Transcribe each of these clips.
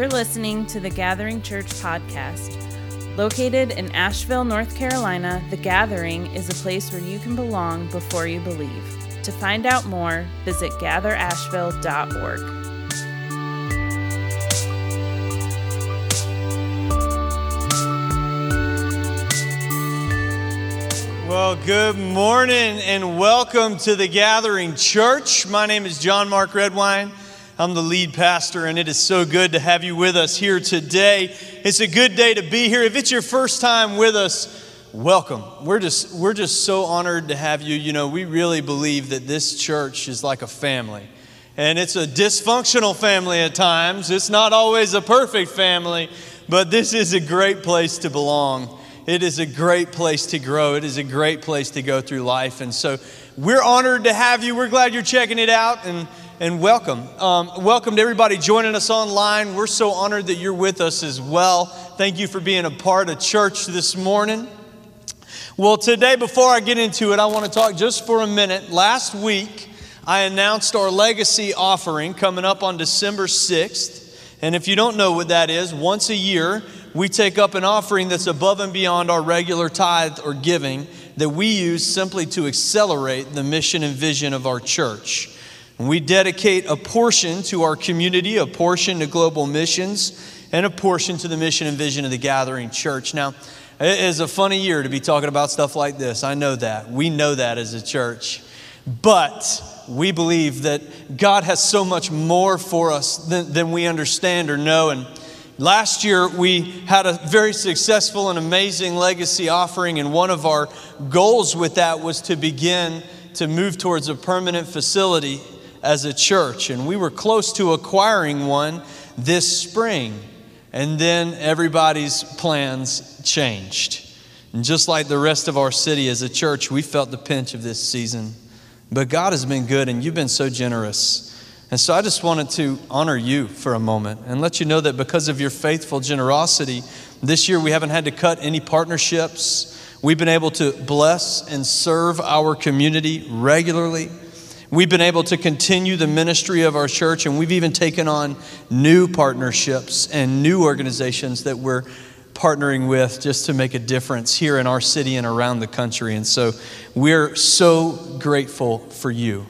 You're listening to the Gathering Church podcast. Located in Asheville, North Carolina, The Gathering is a place where you can belong before you believe. To find out more, visit gatherasheville.org. Well, good morning and welcome to the Gathering Church. My name is John Mark Redwine. I'm the lead pastor, and it is so good to have you with us here today. It's a good day to be here. If it's your first time with us, welcome. We're just, we're just so honored to have you. You know, we really believe that this church is like a family. And it's a dysfunctional family at times. It's not always a perfect family, but this is a great place to belong. It is a great place to grow. It is a great place to go through life. And so we're honored to have you. We're glad you're checking it out. And and welcome. Um, welcome to everybody joining us online. We're so honored that you're with us as well. Thank you for being a part of church this morning. Well, today, before I get into it, I want to talk just for a minute. Last week, I announced our legacy offering coming up on December 6th. And if you don't know what that is, once a year, we take up an offering that's above and beyond our regular tithe or giving that we use simply to accelerate the mission and vision of our church. We dedicate a portion to our community, a portion to global missions, and a portion to the mission and vision of the gathering church. Now, it is a funny year to be talking about stuff like this. I know that. We know that as a church. But we believe that God has so much more for us than, than we understand or know. And last year, we had a very successful and amazing legacy offering. And one of our goals with that was to begin to move towards a permanent facility as a church, and we were close to acquiring one this spring. And then everybody's plans changed. And just like the rest of our city as a church, we felt the pinch of this season. But God has been good, and you've been so generous. And so I just wanted to honor you for a moment and let you know that because of your faithful generosity, this year we haven't had to cut any partnerships. We've been able to bless and serve our community regularly. We've been able to continue the ministry of our church, and we've even taken on new partnerships and new organizations that we're partnering with just to make a difference here in our city and around the country. And so we're so grateful for you.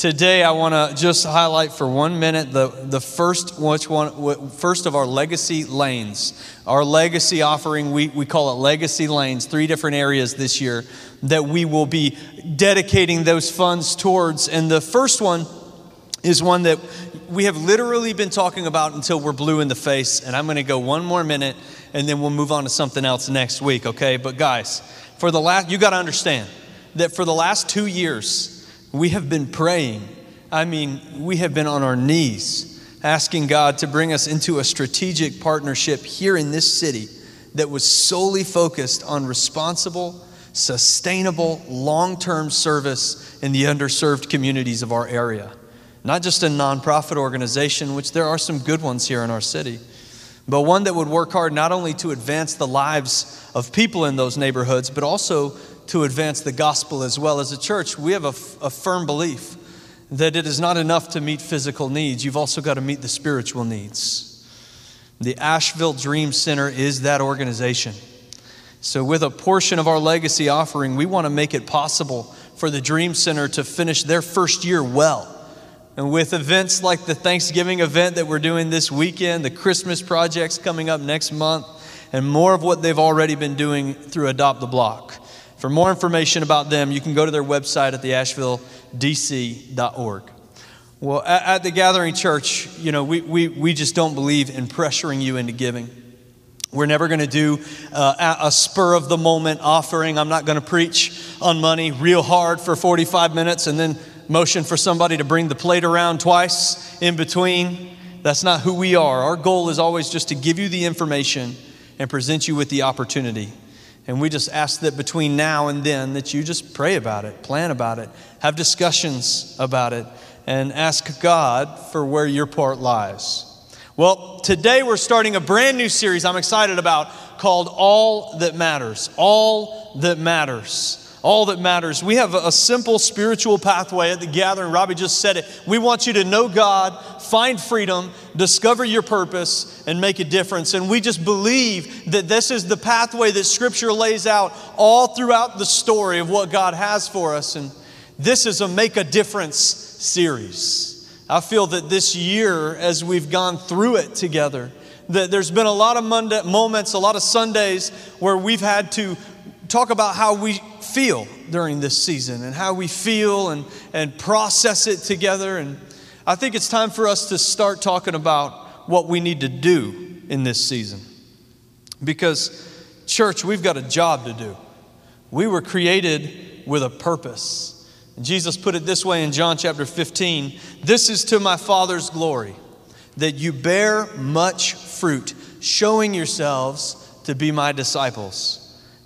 Today, I want to just highlight for one minute the, the first, which one, first of our legacy lanes. Our legacy offering, we, we call it Legacy Lanes, three different areas this year that we will be dedicating those funds towards. And the first one is one that we have literally been talking about until we're blue in the face. And I'm going to go one more minute and then we'll move on to something else next week, okay? But guys, for the last, you got to understand that for the last two years, we have been praying. I mean, we have been on our knees asking God to bring us into a strategic partnership here in this city that was solely focused on responsible, sustainable, long term service in the underserved communities of our area. Not just a nonprofit organization, which there are some good ones here in our city, but one that would work hard not only to advance the lives of people in those neighborhoods, but also to advance the gospel as well. As a church, we have a, a firm belief that it is not enough to meet physical needs, you've also got to meet the spiritual needs. The Asheville Dream Center is that organization. So, with a portion of our legacy offering, we want to make it possible for the Dream Center to finish their first year well. And with events like the Thanksgiving event that we're doing this weekend, the Christmas projects coming up next month, and more of what they've already been doing through Adopt the Block. For more information about them, you can go to their website at theashevilledc.org. Well, at, at the Gathering Church, you know, we, we, we just don't believe in pressuring you into giving. We're never going to do uh, a spur of the moment offering. I'm not going to preach on money real hard for 45 minutes and then motion for somebody to bring the plate around twice in between. That's not who we are. Our goal is always just to give you the information and present you with the opportunity. And we just ask that between now and then that you just pray about it, plan about it, have discussions about it, and ask God for where your part lies. Well, today we're starting a brand new series I'm excited about called All That Matters. All That Matters. All that matters. We have a simple spiritual pathway at the gathering. Robbie just said it. We want you to know God, find freedom, discover your purpose, and make a difference. And we just believe that this is the pathway that Scripture lays out all throughout the story of what God has for us. And this is a Make a Difference series. I feel that this year, as we've gone through it together, that there's been a lot of Monday, moments, a lot of Sundays where we've had to talk about how we feel during this season and how we feel and, and process it together. And I think it's time for us to start talking about what we need to do in this season. Because, church, we've got a job to do. We were created with a purpose. And Jesus put it this way in John chapter 15 This is to my Father's glory, that you bear much fruit, showing yourselves to be my disciples.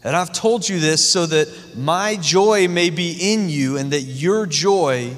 And I've told you this so that my joy may be in you and that your joy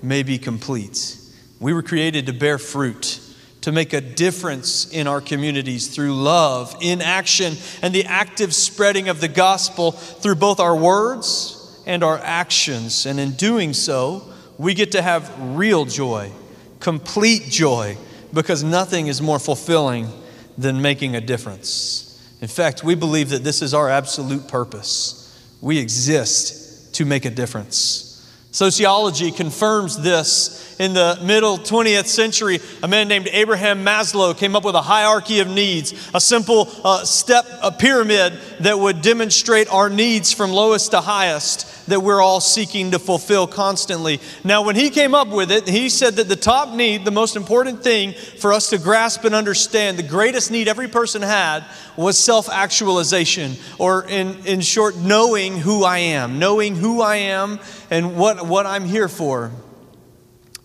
may be complete. We were created to bear fruit, to make a difference in our communities through love, in action, and the active spreading of the gospel through both our words and our actions. And in doing so, we get to have real joy, complete joy, because nothing is more fulfilling than making a difference. In fact, we believe that this is our absolute purpose. We exist to make a difference. Sociology confirms this. In the middle 20th century, a man named Abraham Maslow came up with a hierarchy of needs, a simple uh, step, a pyramid that would demonstrate our needs from lowest to highest that we're all seeking to fulfill constantly. Now, when he came up with it, he said that the top need, the most important thing for us to grasp and understand, the greatest need every person had was self actualization, or in, in short, knowing who I am, knowing who I am and what, what I'm here for.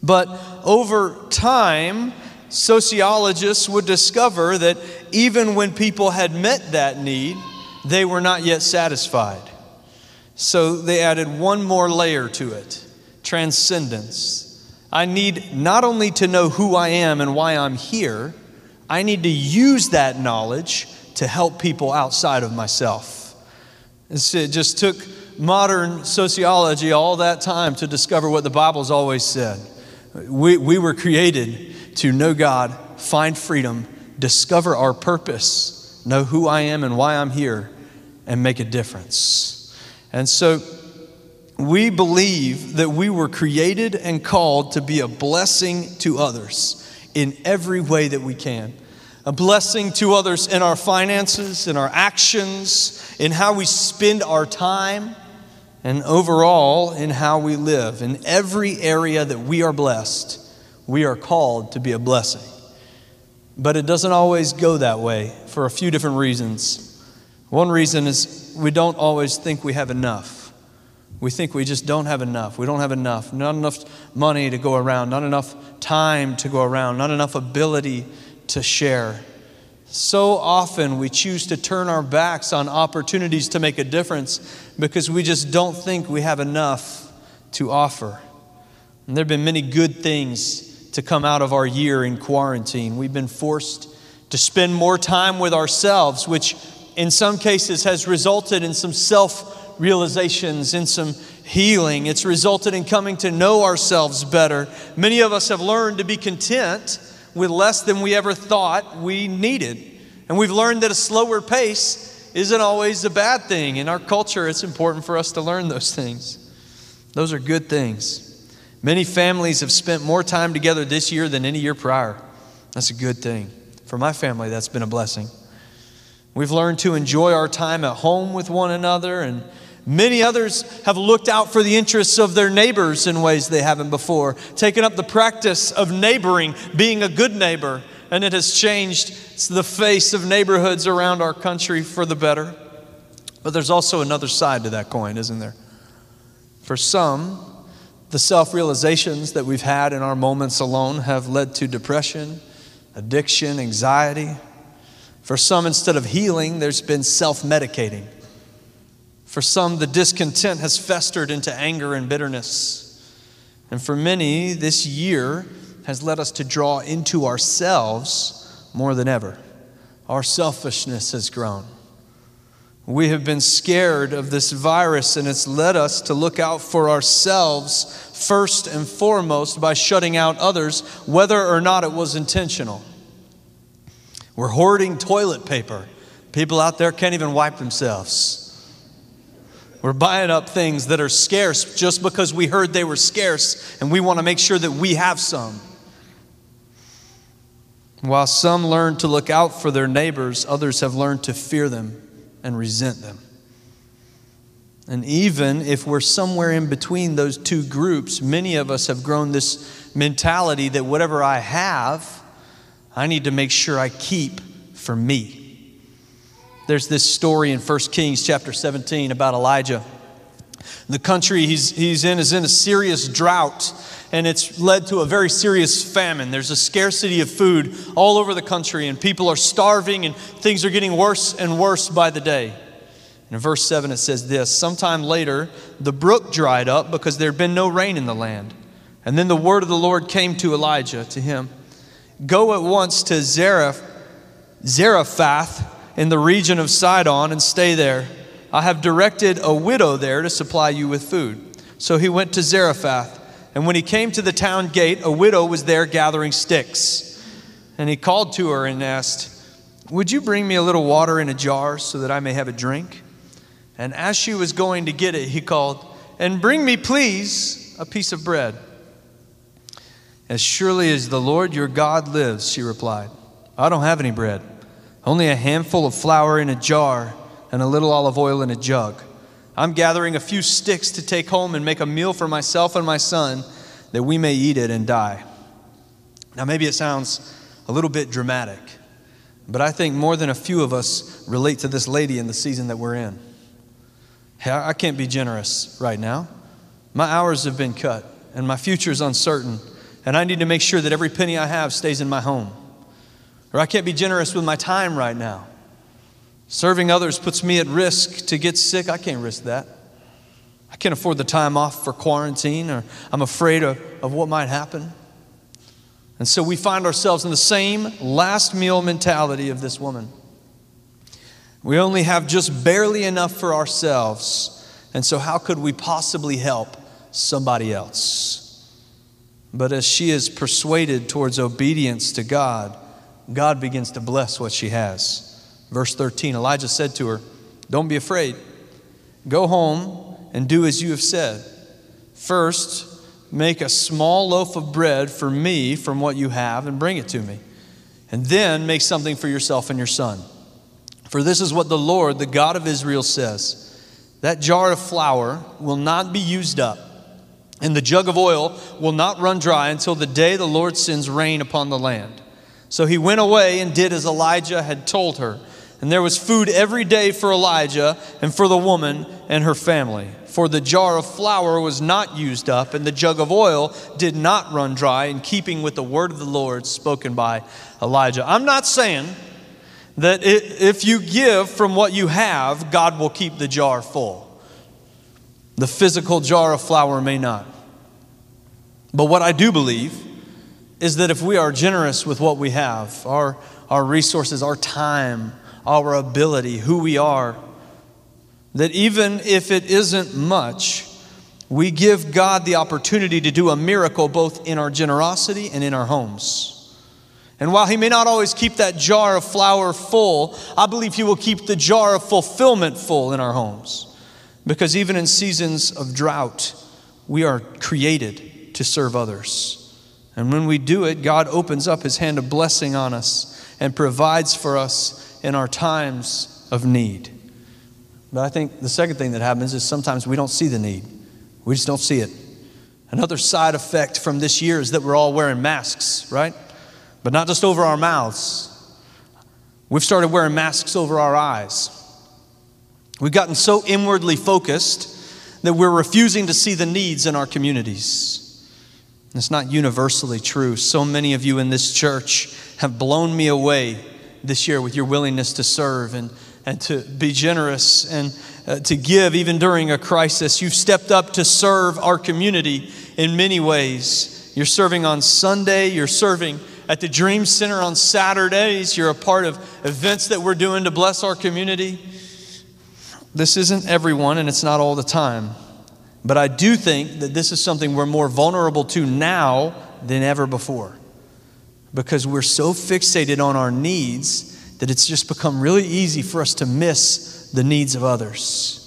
But over time, sociologists would discover that even when people had met that need, they were not yet satisfied. So they added one more layer to it transcendence. I need not only to know who I am and why I'm here, I need to use that knowledge to help people outside of myself. it just took modern sociology all that time to discover what the Bible's always said. We, we were created to know God, find freedom, discover our purpose, know who I am and why I'm here, and make a difference. And so we believe that we were created and called to be a blessing to others in every way that we can. A blessing to others in our finances, in our actions, in how we spend our time, and overall in how we live. In every area that we are blessed, we are called to be a blessing. But it doesn't always go that way for a few different reasons. One reason is we don't always think we have enough. We think we just don't have enough. We don't have enough. Not enough money to go around, not enough time to go around, not enough ability to share. So often we choose to turn our backs on opportunities to make a difference because we just don't think we have enough to offer. And there have been many good things to come out of our year in quarantine. We've been forced to spend more time with ourselves, which in some cases has resulted in some self realizations, in some healing. It's resulted in coming to know ourselves better. Many of us have learned to be content with less than we ever thought we needed. And we've learned that a slower pace isn't always a bad thing. In our culture, it's important for us to learn those things. Those are good things. Many families have spent more time together this year than any year prior. That's a good thing. For my family, that's been a blessing. We've learned to enjoy our time at home with one another, and many others have looked out for the interests of their neighbors in ways they haven't before, taken up the practice of neighboring, being a good neighbor, and it has changed the face of neighborhoods around our country for the better. But there's also another side to that coin, isn't there? For some, the self realizations that we've had in our moments alone have led to depression, addiction, anxiety for some, instead of healing, there's been self medicating. For some, the discontent has festered into anger and bitterness. And for many, this year has led us to draw into ourselves more than ever. Our selfishness has grown. We have been scared of this virus, and it's led us to look out for ourselves first and foremost by shutting out others, whether or not it was intentional. We're hoarding toilet paper. People out there can't even wipe themselves. We're buying up things that are scarce just because we heard they were scarce, and we want to make sure that we have some. While some learn to look out for their neighbors, others have learned to fear them and resent them. And even if we're somewhere in between those two groups, many of us have grown this mentality that whatever I have, I need to make sure I keep for me. There's this story in 1 Kings chapter 17 about Elijah. The country he's, he's in is in a serious drought, and it's led to a very serious famine. There's a scarcity of food all over the country, and people are starving, and things are getting worse and worse by the day. In verse 7, it says this Sometime later, the brook dried up because there had been no rain in the land. And then the word of the Lord came to Elijah, to him Go at once to Zarephath, Zarephath in the region of Sidon and stay there. I have directed a widow there to supply you with food. So he went to Zarephath. And when he came to the town gate, a widow was there gathering sticks. And he called to her and asked, Would you bring me a little water in a jar so that I may have a drink? And as she was going to get it, he called, And bring me, please, a piece of bread. As surely as the Lord your God lives, she replied, I don't have any bread, only a handful of flour in a jar and a little olive oil in a jug. I'm gathering a few sticks to take home and make a meal for myself and my son that we may eat it and die. Now, maybe it sounds a little bit dramatic, but I think more than a few of us relate to this lady in the season that we're in. Hey, I can't be generous right now. My hours have been cut, and my future is uncertain, and I need to make sure that every penny I have stays in my home. Or I can't be generous with my time right now. Serving others puts me at risk to get sick. I can't risk that. I can't afford the time off for quarantine, or I'm afraid of, of what might happen. And so we find ourselves in the same last meal mentality of this woman. We only have just barely enough for ourselves. And so, how could we possibly help somebody else? But as she is persuaded towards obedience to God, God begins to bless what she has. Verse 13 Elijah said to her, Don't be afraid. Go home and do as you have said. First, make a small loaf of bread for me from what you have and bring it to me. And then make something for yourself and your son. For this is what the Lord, the God of Israel, says That jar of flour will not be used up, and the jug of oil will not run dry until the day the Lord sends rain upon the land. So he went away and did as Elijah had told her. And there was food every day for Elijah and for the woman and her family. For the jar of flour was not used up, and the jug of oil did not run dry, in keeping with the word of the Lord spoken by Elijah. I'm not saying that if you give from what you have, God will keep the jar full. The physical jar of flour may not. But what I do believe is that if we are generous with what we have, our, our resources, our time, our ability, who we are, that even if it isn't much, we give God the opportunity to do a miracle both in our generosity and in our homes. And while He may not always keep that jar of flour full, I believe He will keep the jar of fulfillment full in our homes. Because even in seasons of drought, we are created to serve others. And when we do it, God opens up His hand of blessing on us and provides for us in our times of need. But I think the second thing that happens is sometimes we don't see the need, we just don't see it. Another side effect from this year is that we're all wearing masks, right? but not just over our mouths. We've started wearing masks over our eyes. We've gotten so inwardly focused that we're refusing to see the needs in our communities. It's not universally true. So many of you in this church have blown me away this year with your willingness to serve and, and to be generous and uh, to give even during a crisis. You've stepped up to serve our community in many ways. You're serving on Sunday, you're serving at the Dream Center on Saturdays. You're a part of events that we're doing to bless our community. This isn't everyone and it's not all the time. But I do think that this is something we're more vulnerable to now than ever before. Because we're so fixated on our needs that it's just become really easy for us to miss the needs of others.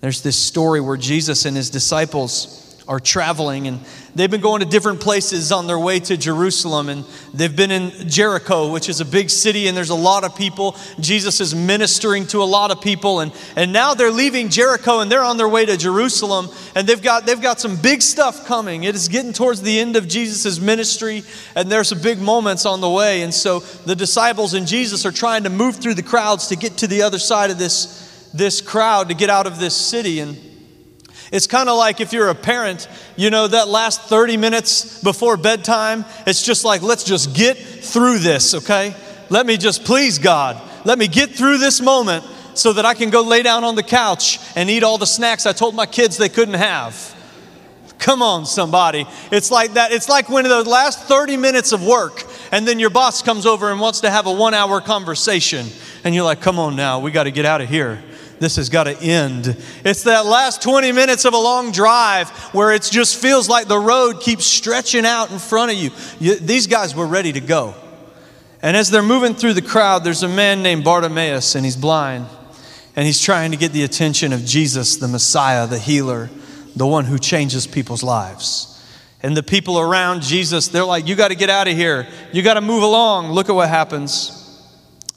There's this story where Jesus and his disciples are traveling and they've been going to different places on their way to Jerusalem and they've been in Jericho which is a big city and there's a lot of people. Jesus is ministering to a lot of people and and now they're leaving Jericho and they're on their way to Jerusalem and they've got they've got some big stuff coming. It is getting towards the end of Jesus' ministry and there's some big moments on the way and so the disciples and Jesus are trying to move through the crowds to get to the other side of this this crowd to get out of this city and it's kind of like if you're a parent, you know, that last 30 minutes before bedtime, it's just like, let's just get through this, okay? Let me just please God. Let me get through this moment so that I can go lay down on the couch and eat all the snacks I told my kids they couldn't have. Come on, somebody. It's like that. It's like when the last 30 minutes of work, and then your boss comes over and wants to have a one hour conversation, and you're like, come on now, we got to get out of here this has got to end. It's that last 20 minutes of a long drive where it just feels like the road keeps stretching out in front of you. you these guys were ready to go. And as they're moving through the crowd, there's a man named Bartimaeus, and he's blind. And he's trying to get the attention of Jesus, the Messiah, the healer, the one who changes people's lives. And the people around Jesus, they're like, You got to get out of here. You got to move along. Look at what happens.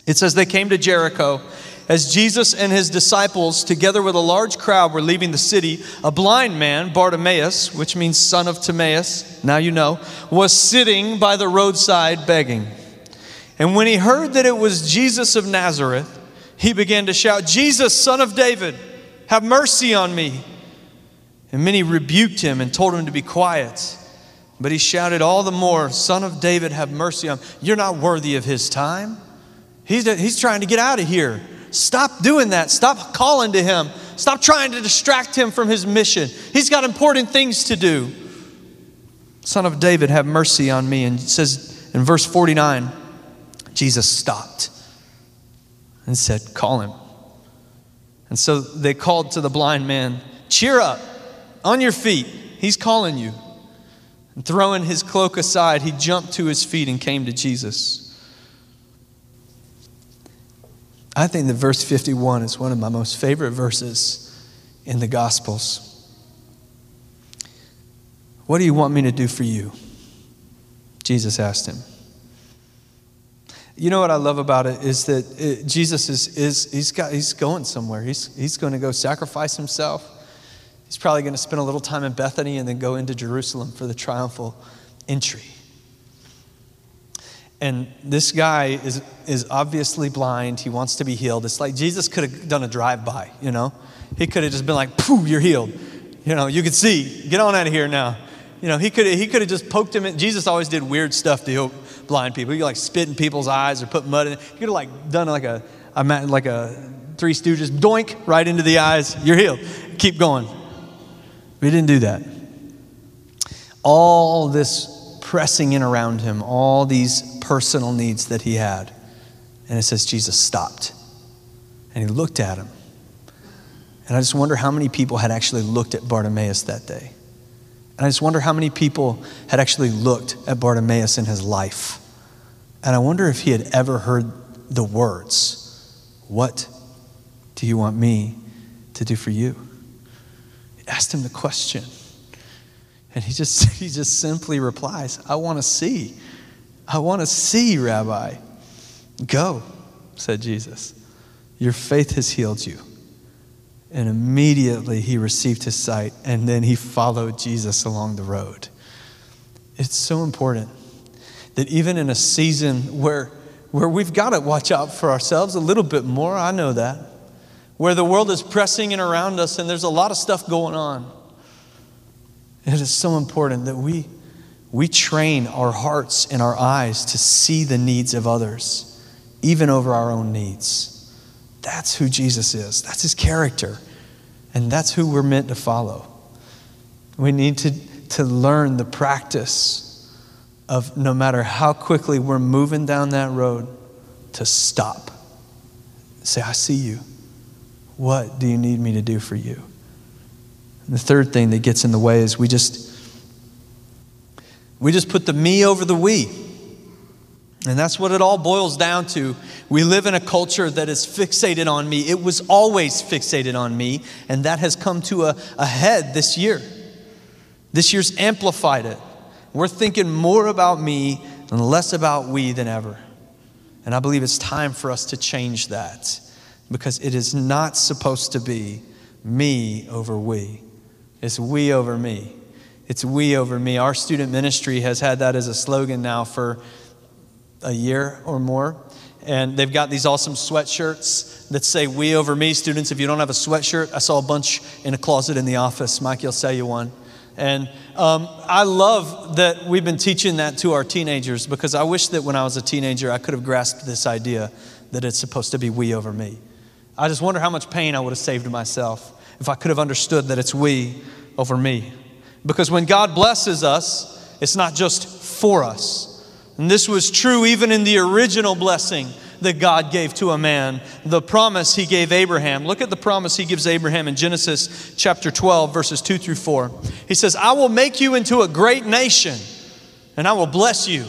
It says they came to Jericho. As Jesus and his disciples, together with a large crowd, were leaving the city, a blind man, Bartimaeus, which means son of Timaeus, now you know, was sitting by the roadside begging. And when he heard that it was Jesus of Nazareth, he began to shout, Jesus, son of David, have mercy on me. And many rebuked him and told him to be quiet. But he shouted all the more, Son of David, have mercy on me. You're not worthy of his time. He's, he's trying to get out of here. Stop doing that. Stop calling to him. Stop trying to distract him from his mission. He's got important things to do. Son of David, have mercy on me. And it says in verse 49, Jesus stopped and said, Call him. And so they called to the blind man, Cheer up, on your feet. He's calling you. And throwing his cloak aside, he jumped to his feet and came to Jesus. I think that verse 51 is one of my most favorite verses in the Gospels. What do you want me to do for you? Jesus asked him. You know what I love about it is that it, Jesus is, is he's, got, he's going somewhere. He's, he's going to go sacrifice himself. He's probably going to spend a little time in Bethany and then go into Jerusalem for the triumphal entry. And this guy is, is obviously blind. He wants to be healed. It's like Jesus could have done a drive by, you know? He could have just been like, pooh, you're healed. You know, you could see. Get on out of here now. You know, he could he could have just poked him in. Jesus always did weird stuff to heal blind people. He could like spit in people's eyes or put mud in. He could have like done like a, a like a Three Stooges, doink, right into the eyes. You're healed. Keep going. He didn't do that. All this pressing in around him, all these personal needs that he had. And it says Jesus stopped and he looked at him. And I just wonder how many people had actually looked at Bartimaeus that day. And I just wonder how many people had actually looked at Bartimaeus in his life. And I wonder if he had ever heard the words, What do you want me to do for you? He asked him the question. And he just, he just simply replies, I want to see. I want to see, Rabbi. Go, said Jesus. Your faith has healed you. And immediately he received his sight, and then he followed Jesus along the road. It's so important that even in a season where, where we've got to watch out for ourselves a little bit more, I know that, where the world is pressing in around us and there's a lot of stuff going on, it is so important that we we train our hearts and our eyes to see the needs of others, even over our own needs. That's who Jesus is, that's his character, and that's who we're meant to follow. We need to, to learn the practice of no matter how quickly we're moving down that road, to stop. Say, I see you. What do you need me to do for you? And the third thing that gets in the way is we just we just put the me over the we. And that's what it all boils down to. We live in a culture that is fixated on me. It was always fixated on me, and that has come to a, a head this year. This year's amplified it. We're thinking more about me and less about we than ever. And I believe it's time for us to change that because it is not supposed to be me over we. It's we over me. It's we over me. Our student ministry has had that as a slogan now for a year or more. And they've got these awesome sweatshirts that say we over me. Students, if you don't have a sweatshirt, I saw a bunch in a closet in the office. Mike, you'll sell you one. And um, I love that we've been teaching that to our teenagers because I wish that when I was a teenager, I could have grasped this idea that it's supposed to be we over me. I just wonder how much pain I would have saved myself if I could have understood that it's we over me. Because when God blesses us, it's not just for us. And this was true even in the original blessing that God gave to a man, the promise he gave Abraham. Look at the promise he gives Abraham in Genesis chapter 12, verses 2 through 4. He says, I will make you into a great nation, and I will bless you.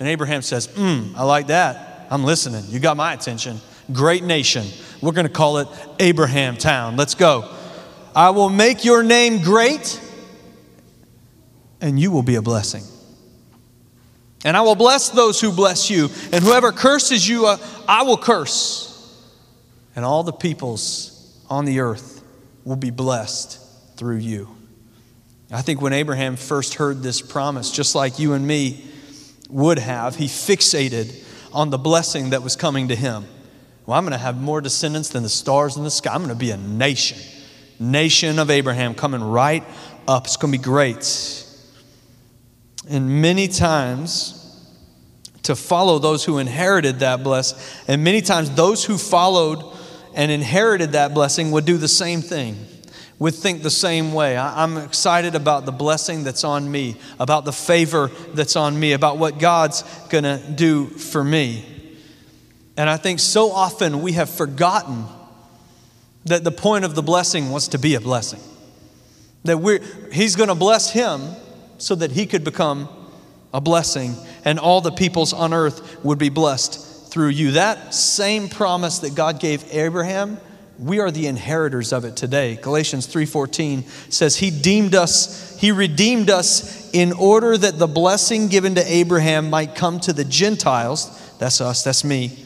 And Abraham says, Hmm, I like that. I'm listening. You got my attention. Great nation. We're going to call it Abraham Town. Let's go. I will make your name great, and you will be a blessing. And I will bless those who bless you, and whoever curses you, uh, I will curse. And all the peoples on the earth will be blessed through you. I think when Abraham first heard this promise, just like you and me would have, he fixated on the blessing that was coming to him. Well, I'm going to have more descendants than the stars in the sky. I'm going to be a nation. Nation of Abraham coming right up. It's going to be great. And many times, to follow those who inherited that blessing, and many times those who followed and inherited that blessing would do the same thing, would think the same way. I'm excited about the blessing that's on me, about the favor that's on me, about what God's gonna do for me. And I think so often we have forgotten that the point of the blessing was to be a blessing. That we're, He's gonna bless him so that he could become a blessing and all the peoples on earth would be blessed through you. That same promise that God gave Abraham, we are the inheritors of it today. Galatians 3:14 says he deemed us, he redeemed us in order that the blessing given to Abraham might come to the Gentiles, that's us, that's me,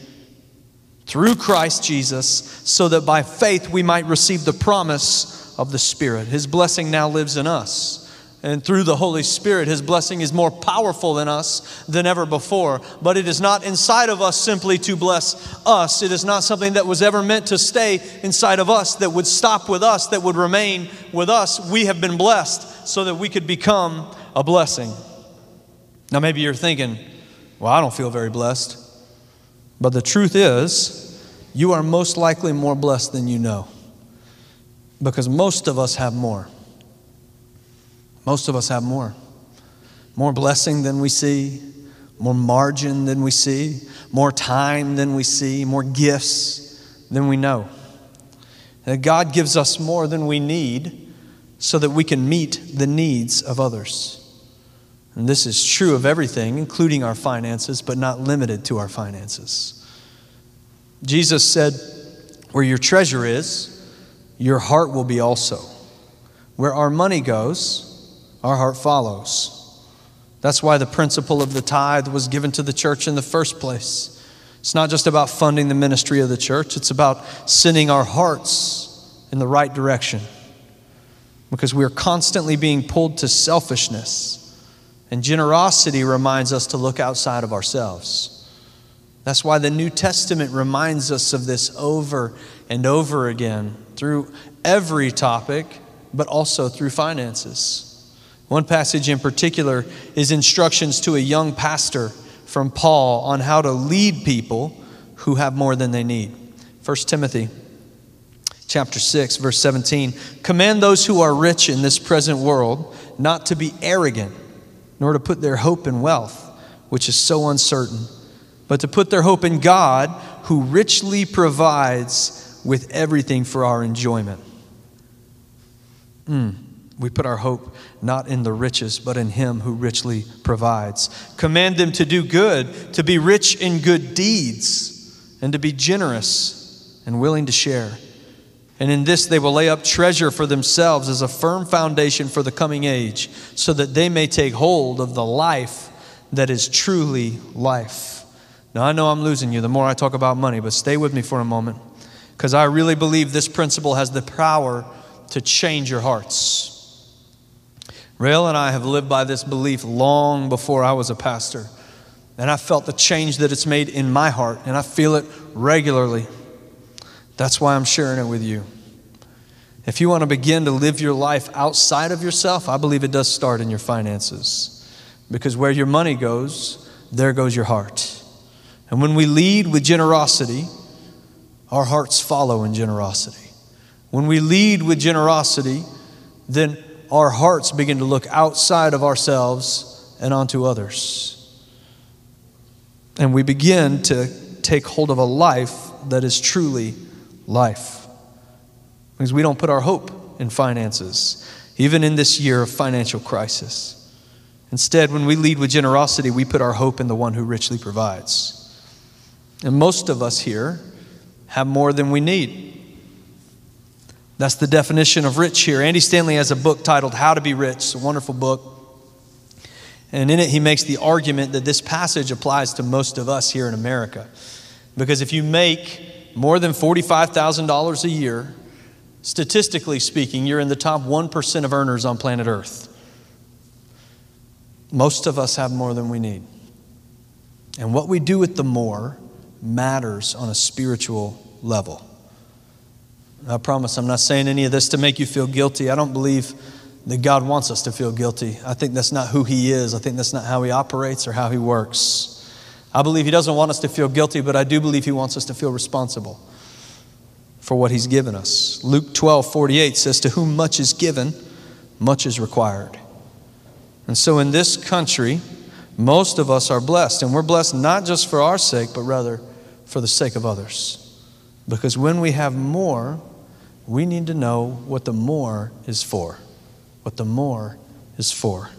through Christ Jesus, so that by faith we might receive the promise of the Spirit. His blessing now lives in us and through the Holy Spirit, His blessing is more powerful in us than ever before. But it is not inside of us simply to bless us. It is not something that was ever meant to stay inside of us, that would stop with us, that would remain with us. We have been blessed so that we could become a blessing. Now, maybe you're thinking, well, I don't feel very blessed. But the truth is, you are most likely more blessed than you know because most of us have more. Most of us have more. More blessing than we see, more margin than we see, more time than we see, more gifts than we know. That God gives us more than we need so that we can meet the needs of others. And this is true of everything, including our finances, but not limited to our finances. Jesus said, Where your treasure is, your heart will be also. Where our money goes, our heart follows. That's why the principle of the tithe was given to the church in the first place. It's not just about funding the ministry of the church, it's about sending our hearts in the right direction. Because we are constantly being pulled to selfishness. And generosity reminds us to look outside of ourselves. That's why the New Testament reminds us of this over and over again through every topic, but also through finances. One passage in particular is instructions to a young pastor from Paul on how to lead people who have more than they need. 1 Timothy chapter 6 verse 17 command those who are rich in this present world not to be arrogant nor to put their hope in wealth which is so uncertain but to put their hope in God who richly provides with everything for our enjoyment. Mm. We put our hope not in the riches, but in Him who richly provides. Command them to do good, to be rich in good deeds, and to be generous and willing to share. And in this they will lay up treasure for themselves as a firm foundation for the coming age, so that they may take hold of the life that is truly life. Now, I know I'm losing you the more I talk about money, but stay with me for a moment, because I really believe this principle has the power to change your hearts. Rail and I have lived by this belief long before I was a pastor. And I felt the change that it's made in my heart, and I feel it regularly. That's why I'm sharing it with you. If you want to begin to live your life outside of yourself, I believe it does start in your finances. Because where your money goes, there goes your heart. And when we lead with generosity, our hearts follow in generosity. When we lead with generosity, then our hearts begin to look outside of ourselves and onto others. And we begin to take hold of a life that is truly life. Because we don't put our hope in finances, even in this year of financial crisis. Instead, when we lead with generosity, we put our hope in the one who richly provides. And most of us here have more than we need. That's the definition of rich here. Andy Stanley has a book titled How to Be Rich. It's a wonderful book. And in it, he makes the argument that this passage applies to most of us here in America. Because if you make more than $45,000 a year, statistically speaking, you're in the top 1% of earners on planet Earth. Most of us have more than we need. And what we do with the more matters on a spiritual level. I promise I'm not saying any of this to make you feel guilty. I don't believe that God wants us to feel guilty. I think that's not who He is. I think that's not how He operates or how He works. I believe He doesn't want us to feel guilty, but I do believe He wants us to feel responsible for what He's given us. Luke 12 48 says, To whom much is given, much is required. And so in this country, most of us are blessed, and we're blessed not just for our sake, but rather for the sake of others. Because when we have more, we need to know what the more is for. What the more is for.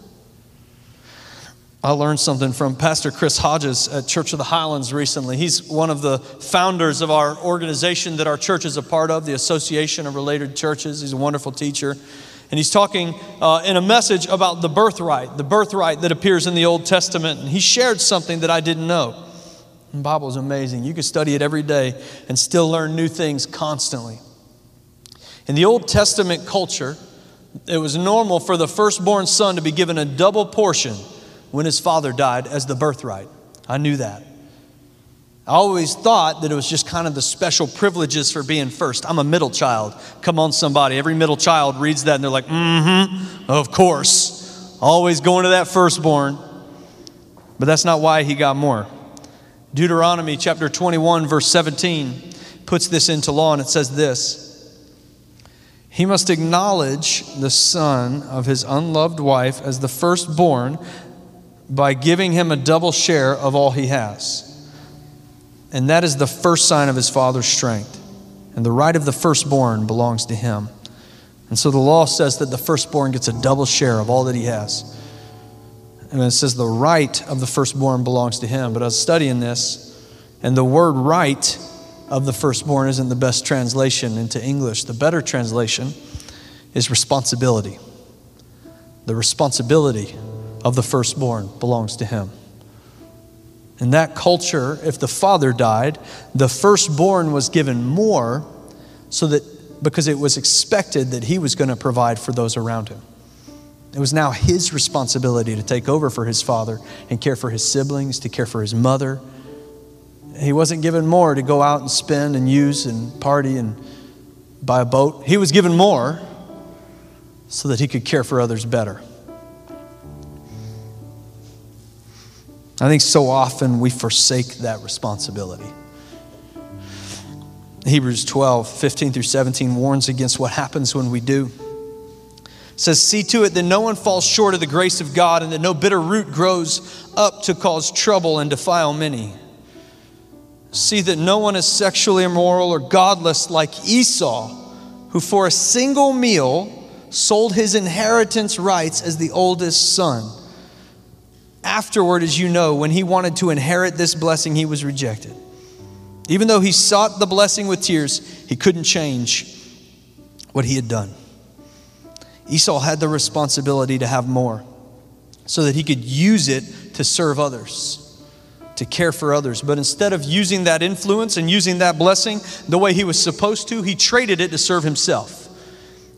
I learned something from Pastor Chris Hodges at Church of the Highlands recently. He's one of the founders of our organization that our church is a part of, the Association of Related Churches. He's a wonderful teacher. And he's talking uh, in a message about the birthright, the birthright that appears in the Old Testament. And he shared something that I didn't know. The Bible is amazing. You can study it every day and still learn new things constantly. In the Old Testament culture, it was normal for the firstborn son to be given a double portion when his father died as the birthright. I knew that. I always thought that it was just kind of the special privileges for being first. I'm a middle child. Come on, somebody. Every middle child reads that and they're like, mm hmm, of course. Always going to that firstborn. But that's not why he got more. Deuteronomy chapter 21, verse 17 puts this into law, and it says this he must acknowledge the son of his unloved wife as the firstborn by giving him a double share of all he has. And that is the first sign of his father's strength. And the right of the firstborn belongs to him. And so the law says that the firstborn gets a double share of all that he has. And it says the right of the firstborn belongs to him. But I was studying this, and the word right of the firstborn isn't the best translation into English. The better translation is responsibility. The responsibility of the firstborn belongs to him. In that culture, if the father died, the firstborn was given more so that because it was expected that he was going to provide for those around him. It was now his responsibility to take over for his father and care for his siblings, to care for his mother, he wasn't given more to go out and spend and use and party and buy a boat. He was given more so that he could care for others better. I think so often we forsake that responsibility. Hebrews 12, 15 through 17 warns against what happens when we do. It says, See to it that no one falls short of the grace of God and that no bitter root grows up to cause trouble and defile many See that no one is sexually immoral or godless like Esau, who for a single meal sold his inheritance rights as the oldest son. Afterward, as you know, when he wanted to inherit this blessing, he was rejected. Even though he sought the blessing with tears, he couldn't change what he had done. Esau had the responsibility to have more so that he could use it to serve others to care for others. But instead of using that influence and using that blessing the way he was supposed to, he traded it to serve himself.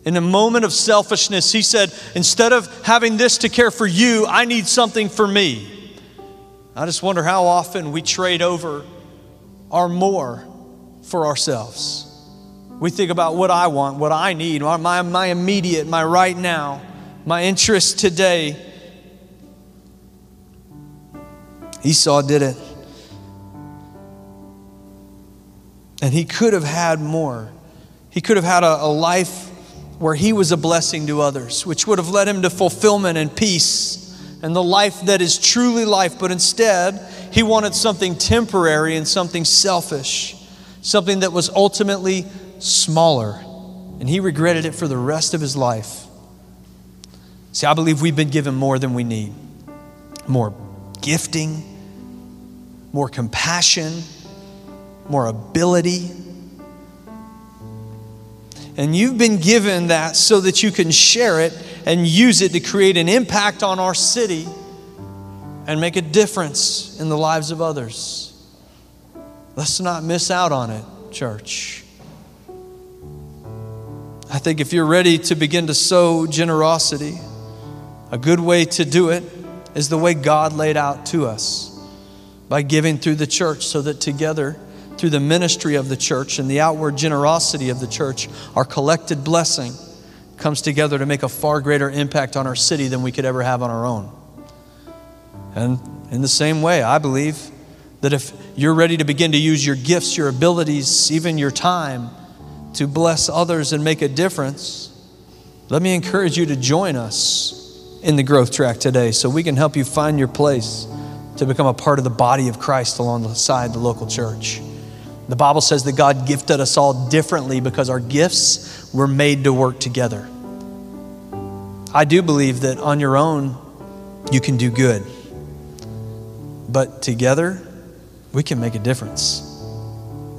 In a moment of selfishness, he said, Instead of having this to care for you, I need something for me. I just wonder how often we trade over our more for ourselves. We think about what I want, what I need, my, my immediate, my right now, my interest today. Esau did it. And he could have had more. He could have had a, a, life where he was a blessing to others, which would have led him to fulfillment and peace and the life that is truly life. But instead, he wanted something temporary and something selfish, something that was ultimately smaller. And he regretted it for the rest of his life. See, I believe we've been given more than we need more gifting, more compassion, more ability. And you've been given that so that you can share it and use it to create an impact on our city and make a difference in the lives of others. Let's not miss out on it, church. I think if you're ready to begin to sow generosity, a good way to do it is the way God laid out to us by giving through the church so that together, through the ministry of the church and the outward generosity of the church, our collected blessing comes together to make a far greater impact on our city than we could ever have on our own. And in the same way, I believe that if you're ready to begin to use your gifts, your abilities, even your time to bless others and make a difference, let me encourage you to join us in the growth track today so we can help you find your place to become a part of the body of Christ alongside the local church. The Bible says that God gifted us all differently because our gifts were made to work together. I do believe that on your own, you can do good. But together, we can make a difference.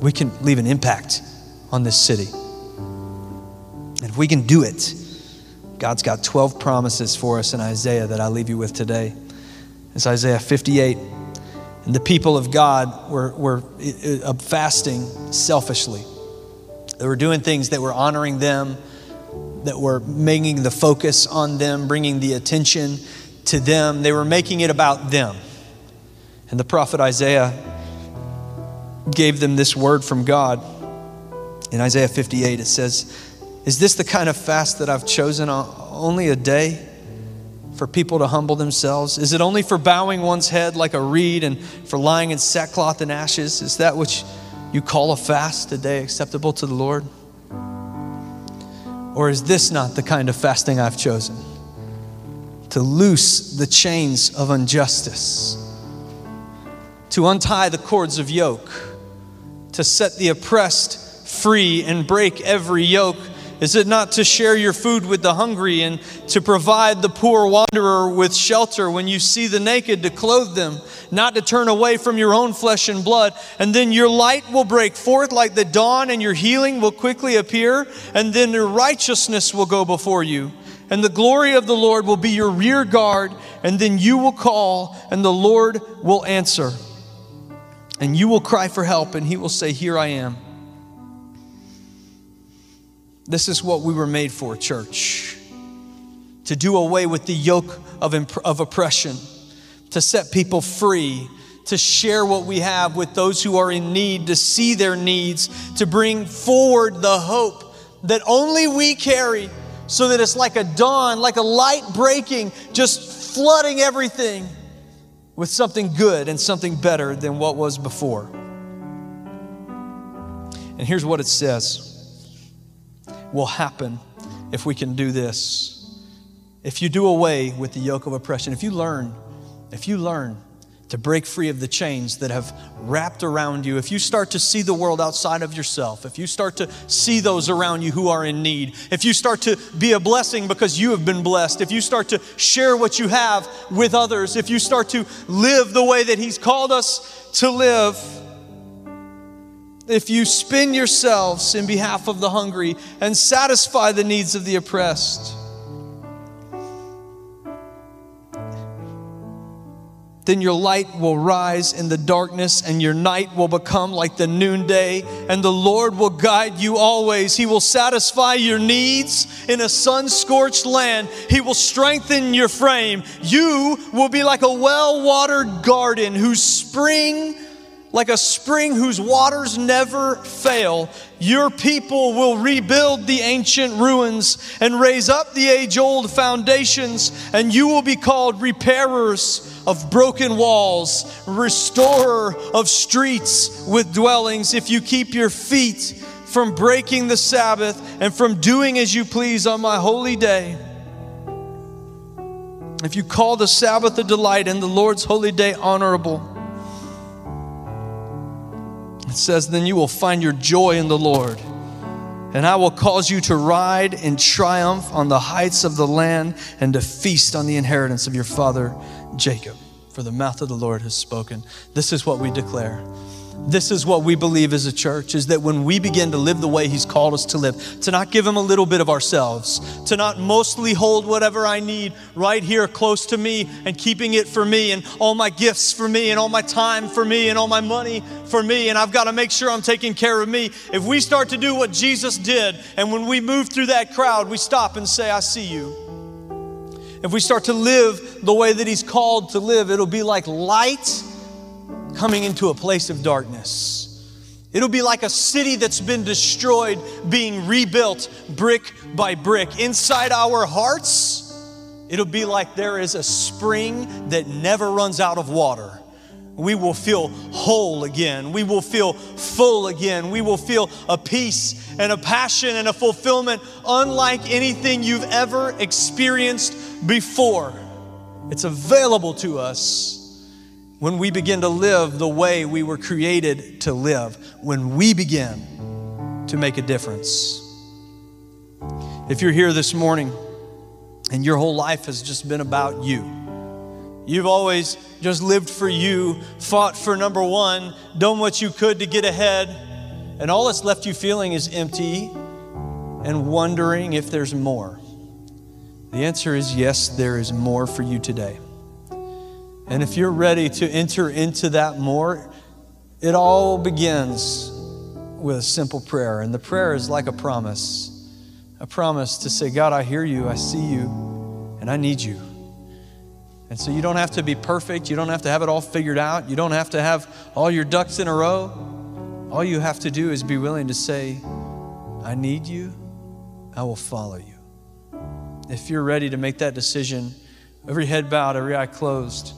We can leave an impact on this city. And if we can do it, God's got 12 promises for us in Isaiah that I leave you with today. It's Isaiah 58. And the people of God were, were uh, fasting selfishly. They were doing things that were honoring them, that were making the focus on them, bringing the attention to them. They were making it about them. And the prophet Isaiah gave them this word from God. In Isaiah 58, it says, Is this the kind of fast that I've chosen uh, only a day? for people to humble themselves? Is it only for bowing one's head like a reed and for lying in sackcloth and ashes? Is that which you call a fast, a day acceptable to the Lord? Or is this not the kind of fasting I've chosen? To loose the chains of injustice, to untie the cords of yoke, to set the oppressed free and break every yoke is it not to share your food with the hungry and to provide the poor wanderer with shelter when you see the naked to clothe them, not to turn away from your own flesh and blood? And then your light will break forth like the dawn, and your healing will quickly appear, and then your righteousness will go before you. And the glory of the Lord will be your rear guard, and then you will call, and the Lord will answer. And you will cry for help, and he will say, Here I am. This is what we were made for, church. To do away with the yoke of, imp- of oppression, to set people free, to share what we have with those who are in need, to see their needs, to bring forward the hope that only we carry, so that it's like a dawn, like a light breaking, just flooding everything with something good and something better than what was before. And here's what it says will happen if we can do this. If you do away with the yoke of oppression, if you learn, if you learn to break free of the chains that have wrapped around you, if you start to see the world outside of yourself, if you start to see those around you who are in need, if you start to be a blessing because you have been blessed, if you start to share what you have with others, if you start to live the way that He's called us to live, if you spin yourselves in behalf of the hungry and satisfy the needs of the oppressed, then your light will rise in the darkness and your night will become like the noonday and the Lord will guide you always. He will satisfy your needs in a sun scorched land. He will strengthen your frame. You will be like a well watered garden whose spring like a spring whose waters never fail. Your people will rebuild the ancient ruins and raise up the age old foundations, and you will be called repairers of broken walls, restorer of streets with dwellings. If you keep your feet from breaking the Sabbath and from doing as you please on my holy day, if you call the Sabbath a delight and the Lord's holy day honorable, it says, Then you will find your joy in the Lord. And I will cause you to ride in triumph on the heights of the land and to feast on the inheritance of your father Jacob. For the mouth of the Lord has spoken. This is what we declare this is what we believe as a church is that when we begin to live the way he's called us to live to not give him a little bit of ourselves to not mostly hold whatever i need right here close to me and keeping it for me and all my gifts for me and all my time for me and all my money for me and i've got to make sure i'm taking care of me. If we start to do what jesus did and when we move through that crowd we stop and say i see you. If we start to live the way that he's called to live it'll be like light coming into a place of darkness. It'll be like a city that's been destroyed being rebuilt brick by brick. Inside our hearts, it'll be like there is a spring that never runs out of water. We will feel whole again. We will feel full again. We will feel a peace and a passion and a fulfillment unlike anything you've ever experienced before. It's available to us when we begin to live the way we were created to live, when we begin to make a difference. If you're here this morning and your whole life has just been about you, you've always just lived for you, fought for number one, done what you could to get ahead, and all that's left you feeling is empty and wondering if there's more. The answer is yes, there is more for you today. And if you're ready to enter into that more, it all begins with a simple prayer. And the prayer is like a promise a promise to say, God, I hear you, I see you, and I need you. And so you don't have to be perfect. You don't have to have it all figured out. You don't have to have all your ducks in a row. All you have to do is be willing to say, I need you, I will follow you. If you're ready to make that decision, every head bowed, every eye closed,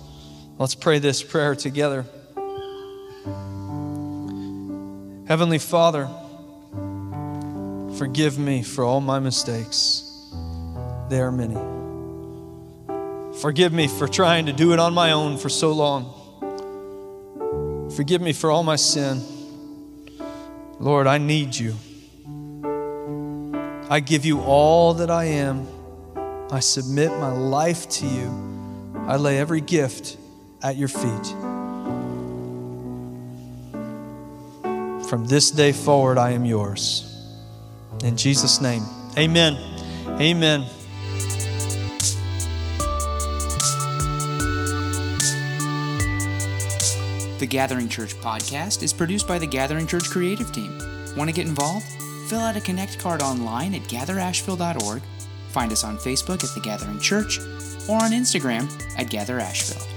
Let's pray this prayer together. Heavenly Father, forgive me for all my mistakes. They are many. Forgive me for trying to do it on my own for so long. Forgive me for all my sin. Lord, I need you. I give you all that I am. I submit my life to you. I lay every gift at your feet. From this day forward, I am yours. In Jesus' name, amen. Amen. The Gathering Church podcast is produced by the Gathering Church creative team. Want to get involved? Fill out a Connect card online at gatherasheville.org. find us on Facebook at The Gathering Church, or on Instagram at Gather Asheville.